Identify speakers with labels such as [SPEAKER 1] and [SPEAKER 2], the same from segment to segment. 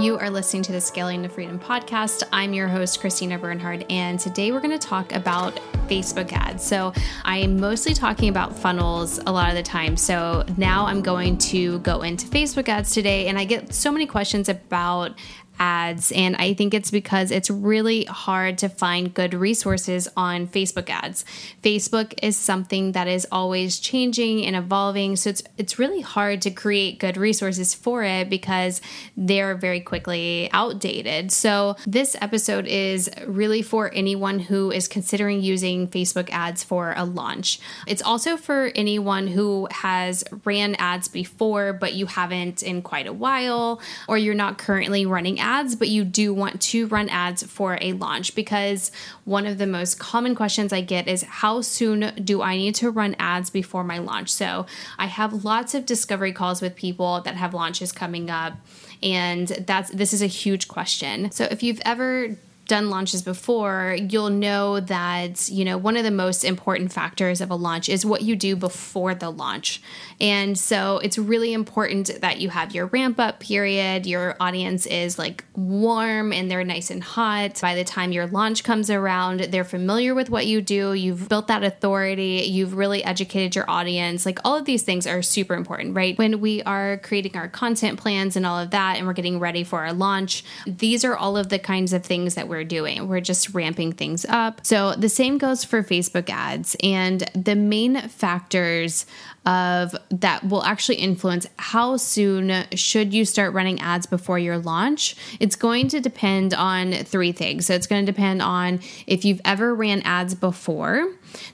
[SPEAKER 1] You are listening to the Scaling to Freedom podcast. I'm your host, Christina Bernhard, and today we're going to talk about Facebook ads. So, I'm mostly talking about funnels a lot of the time. So, now I'm going to go into Facebook ads today, and I get so many questions about ads. And I think it's because it's really hard to find good resources on Facebook ads. Facebook is something that is always changing and evolving. So it's it's really hard to create good resources for it because they're very quickly outdated. So this episode is really for anyone who is considering using Facebook ads for a launch. It's also for anyone who has ran ads before, but you haven't in quite a while, or you're not currently running ads ads, but you do want to run ads for a launch because one of the most common questions I get is how soon do I need to run ads before my launch? So I have lots of discovery calls with people that have launches coming up and that's this is a huge question. So if you've ever done launches before, you'll know that, you know, one of the most important factors of a launch is what you do before the launch. And so it's really important that you have your ramp up period, your audience is like warm and they're nice and hot. By the time your launch comes around, they're familiar with what you do, you've built that authority, you've really educated your audience. Like all of these things are super important, right? When we are creating our content plans and all of that and we're getting ready for our launch, these are all of the kinds of things that we're we're doing. We're just ramping things up. So the same goes for Facebook ads. And the main factors of that will actually influence how soon should you start running ads before your launch it's going to depend on three things so it's going to depend on if you've ever ran ads before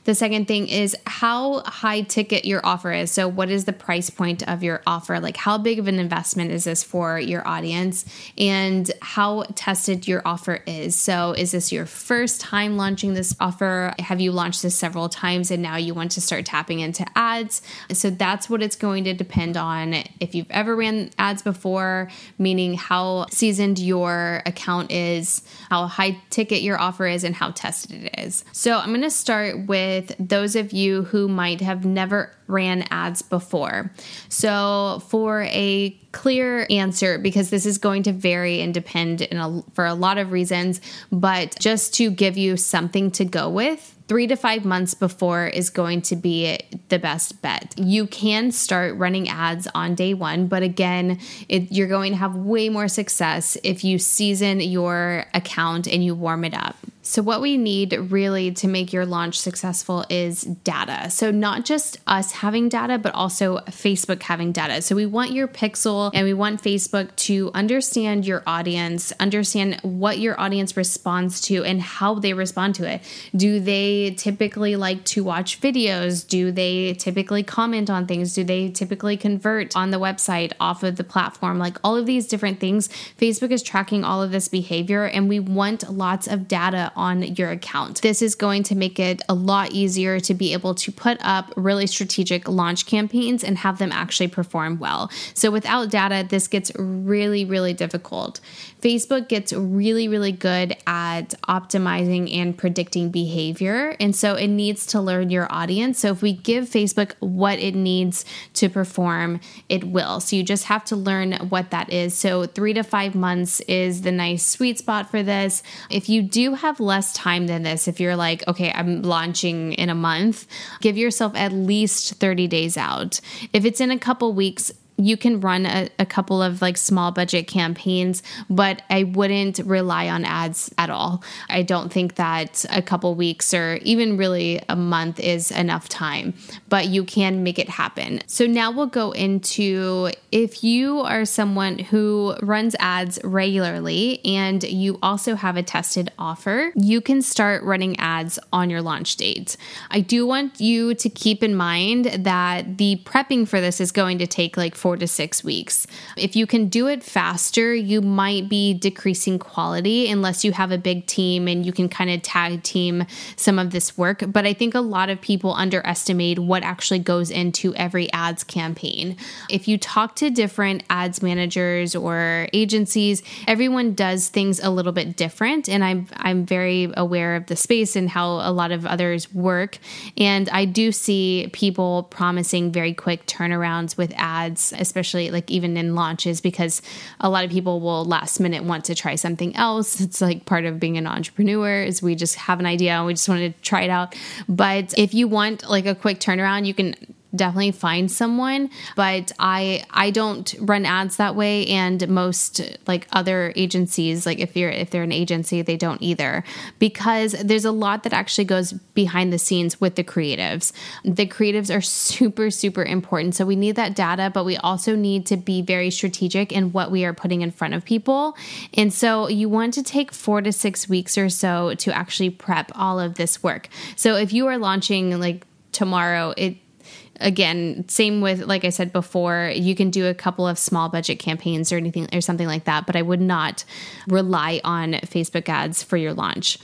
[SPEAKER 1] the second thing is how high ticket your offer is. So, what is the price point of your offer? Like, how big of an investment is this for your audience? And how tested your offer is. So, is this your first time launching this offer? Have you launched this several times and now you want to start tapping into ads? So, that's what it's going to depend on. If you've ever ran ads before, meaning how seasoned your account is, how high ticket your offer is, and how tested it is. So, I'm going to start with those of you who might have never ran ads before. So, for a clear answer, because this is going to vary and depend a, for a lot of reasons, but just to give you something to go with, three to five months before is going to be the best bet. You can start running ads on day one, but again, it, you're going to have way more success if you season your account and you warm it up. So, what we need really to make your launch successful is data. So, not just us having data, but also Facebook having data. So, we want your pixel and we want Facebook to understand your audience, understand what your audience responds to and how they respond to it. Do they typically like to watch videos? Do they typically comment on things? Do they typically convert on the website off of the platform? Like all of these different things, Facebook is tracking all of this behavior, and we want lots of data on your account. This is going to make it a lot easier to be able to put up really strategic launch campaigns and have them actually perform well. So without data, this gets really, really difficult. Facebook gets really, really good at optimizing and predicting behavior. And so it needs to learn your audience. So if we give Facebook what it needs to perform, it will. So you just have to learn what that is. So three to five months is the nice sweet spot for this. If you do have less time than this, if you're like, okay, I'm launching in a month, give yourself at least 30 days out. If it's in a couple weeks, you can run a, a, couple of like small budget campaigns, but I wouldn't rely on ads at all. I don't think that a couple weeks or even really a month is enough time, but you can make it happen. So now we'll go into if you are someone who runs ads regularly and you also have a tested offer, you can start running ads on your launch date. I do want you to keep in mind that the prepping for this is going to take like four to six weeks. If you can do it faster, you might be decreasing quality unless you have a big team and you can kind of tag team some of this work. But I think a lot of people underestimate what actually goes into every ads campaign. If you talk to different ads managers or agencies, everyone does things a little bit different. And I'm, I'm very aware of the space and how a lot of others work. And I do see people promising very quick turnarounds with ads especially like even in launches, because a lot of people will last minute want to try something else. It's like part of being an entrepreneur is we just have an idea and we just want to try it out. But if you want like a quick turnaround, you can definitely find someone but i i don't run ads that way. And most like other agencies like if you're if they're an agency they don't either. Because there's a lot that actually goes behind the scenes with the creatives. The creatives are super super important. So we need that data but we also need to be very strategic in what we are putting in front of people. And so you want to take 4 to 6 weeks or so to actually prep all of this work. So if you are launching like tomorrow it again, same with like I said before, you can do a couple of small budget campaigns or anything or something like that, but I would not rely on Facebook ads for your launch.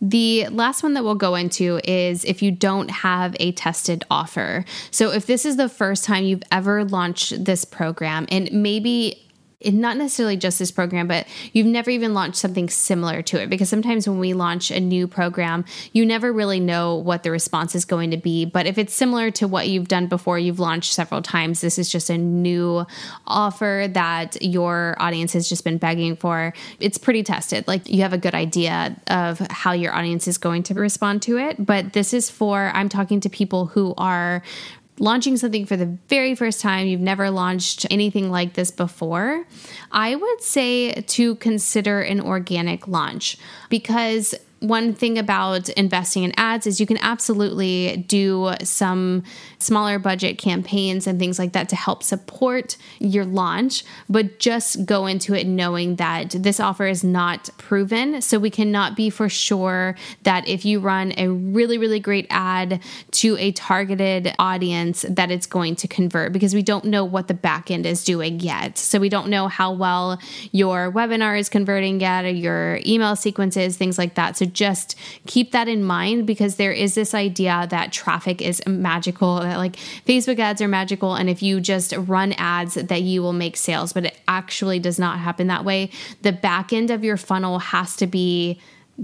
[SPEAKER 1] The last one that we'll go into is if you don't have a tested offer. So, if this is the first time you've ever launched this program, and maybe not necessarily just this program, but you've never even launched something similar to it. Because sometimes when we launch a new program, you never really know what the response is going to be. But if it's similar to what you've done before, you've launched several times, this is just a new offer that your audience has just been begging for. It's pretty tested. Like you have a good idea of how your audience is going to respond to it. But this is for, I'm talking to people who are launching something for the very first time, you've never launched anything like this before, I would say to consider an organic launch because one thing about investing in ads is you can absolutely do some smaller budget campaigns and things like that to help support your launch, but just go into it knowing that this offer is not proven. So we cannot be for sure that if you run a really, really great ad to a targeted audience, that it's going to convert because we don't know what the back end is doing yet. So we don't know how well your webinar is converting yet or your email sequences, things like that. So just keep that in mind because there is this idea that traffic is magical, that like Facebook ads are magical. And if you just run ads, that you will make sales, but it actually does not happen that way. The back end of your funnel has to be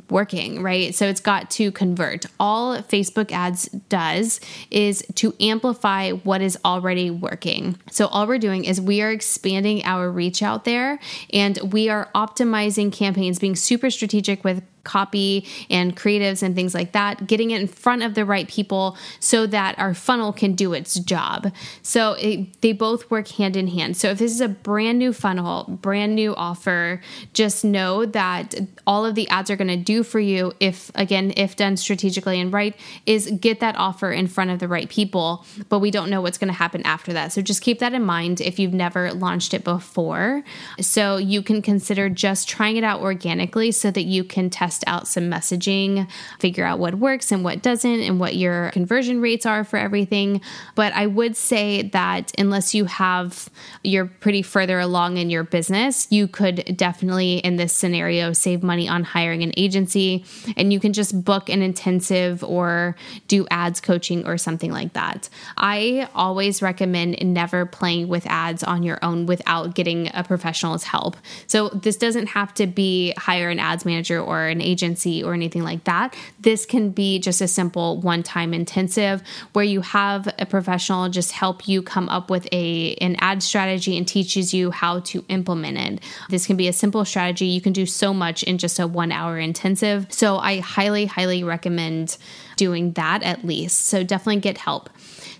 [SPEAKER 1] working, right? So it's got to convert. All Facebook ads does is to amplify what is already working. So all we're doing is we are expanding our reach out there and we are optimizing campaigns, being super strategic with copy and creatives and things like that, getting it in front of the right people so that our funnel can do its job. So it, they both work hand in hand. So if this is a brand new funnel, brand new offer, just know that all of the ads are going to do for you if again if done strategically and right is get that offer in front of the right people, but we don't know what's going to happen after that. So just keep that in mind if you've never launched it before. So you can consider just trying it out organically so that you can test test out some messaging, figure out what works and what doesn't, and what your conversion rates are for everything. But I would say that unless you have, you're pretty further along in your business, you could definitely, in this scenario, save money on hiring an agency and you can just book an intensive or do ads coaching or something like that. I always recommend never playing with ads on your own without getting a professional's help. So this doesn't have to be hire an ads manager or an agency or anything like that. This can be just a simple one time intensive where you have a professional just help you come up with a an ad strategy and teaches you how to implement it. This can be a simple strategy. You can do so much in just a one hour intensive. So I highly, highly recommend doing that at least. So definitely get help.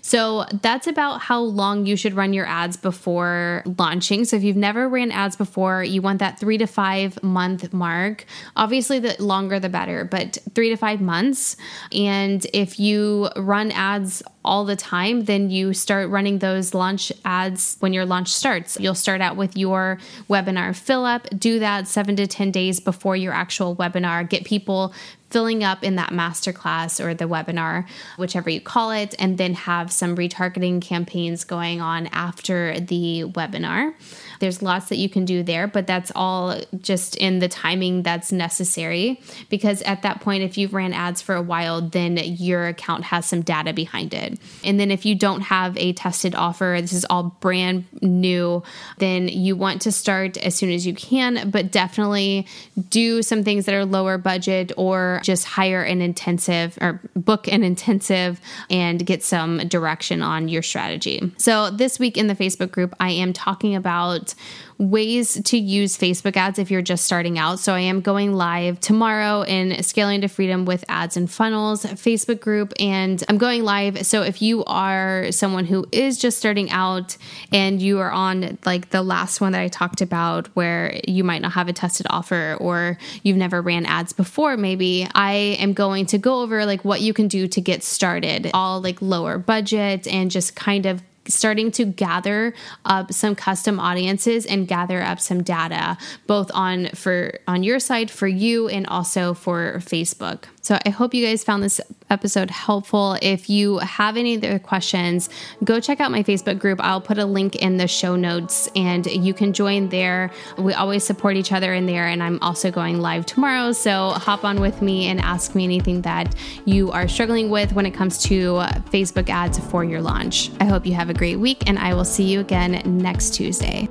[SPEAKER 1] So that's about how long you should run your ads before launching. So if you've never ran ads before, you want that three to five month mark. Obviously, the longer the better, but three to five months. And if you run ads all the time, then you start running those launch ads when your launch starts. You'll start out with your webinar fill up, do that seven to 10 days before your actual webinar, get people filling up in that masterclass or the webinar, whichever you call it, and then have some retargeting campaigns going on after the webinar. There's lots that you can do there, but that's all just in the timing that's necessary because at that point, if you've ran ads for a while, then your account has some data behind it. And then if you don't have a tested offer, this is all brand new, then you want to start as soon as you can, but definitely do some things that are lower budget or just hire an intensive or book an intensive and get some direction on your strategy. So, this week in the Facebook group, I am talking about ways to use Facebook ads if you're just starting out. So I am going live tomorrow in Scaling to Freedom with Ads and Funnels Facebook group, and I'm going live. So if you are someone who is just starting out and you are on like the last one that I talked about, where you might not have a tested offer or you've never ran ads before, maybe I am going to go over like what you can do to get started, all like lower budget and just kind of starting to gather up some custom audiences and gather up some data both on for on your side for you and also for Facebook. So I hope you guys found this episode helpful. If you have any other questions, go check out my Facebook group. I'll put a link in the show notes and you can join there. We always support each other in there and I'm also going live tomorrow, so hop on with me and ask me anything that you are struggling with when it comes to Facebook ads for your launch. I hope you have a great week, and I will see you again next Tuesday.